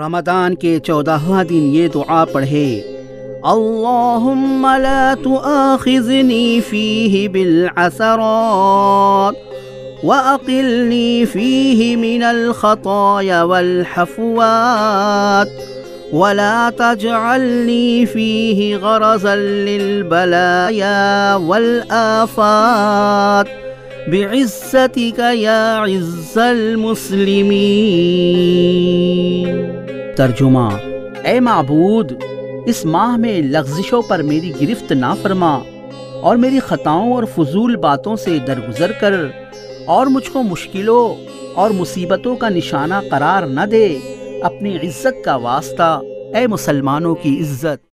رمضان کے چودہواں دن یہ دعا پڑھے، اللہم لا تؤاخذنی فیہ بالعثرات وأقلني فيه من الخطايا والحفوات ولا تجعلني فيه غرزا للبلايا والآفات بعزتك يا عز المسلمين ترجمہ۔ اے معبود، اس ماہ میں لغزشوں پر میری گرفت نہ فرما اور میری خطاؤں اور فضول باتوں سے درگزر کر اور مجھ کو مشکلوں اور مصیبتوں کا نشانہ قرار نہ دے اپنی عزت کا واسطہ۔ اے مسلمانوں کی عزت۔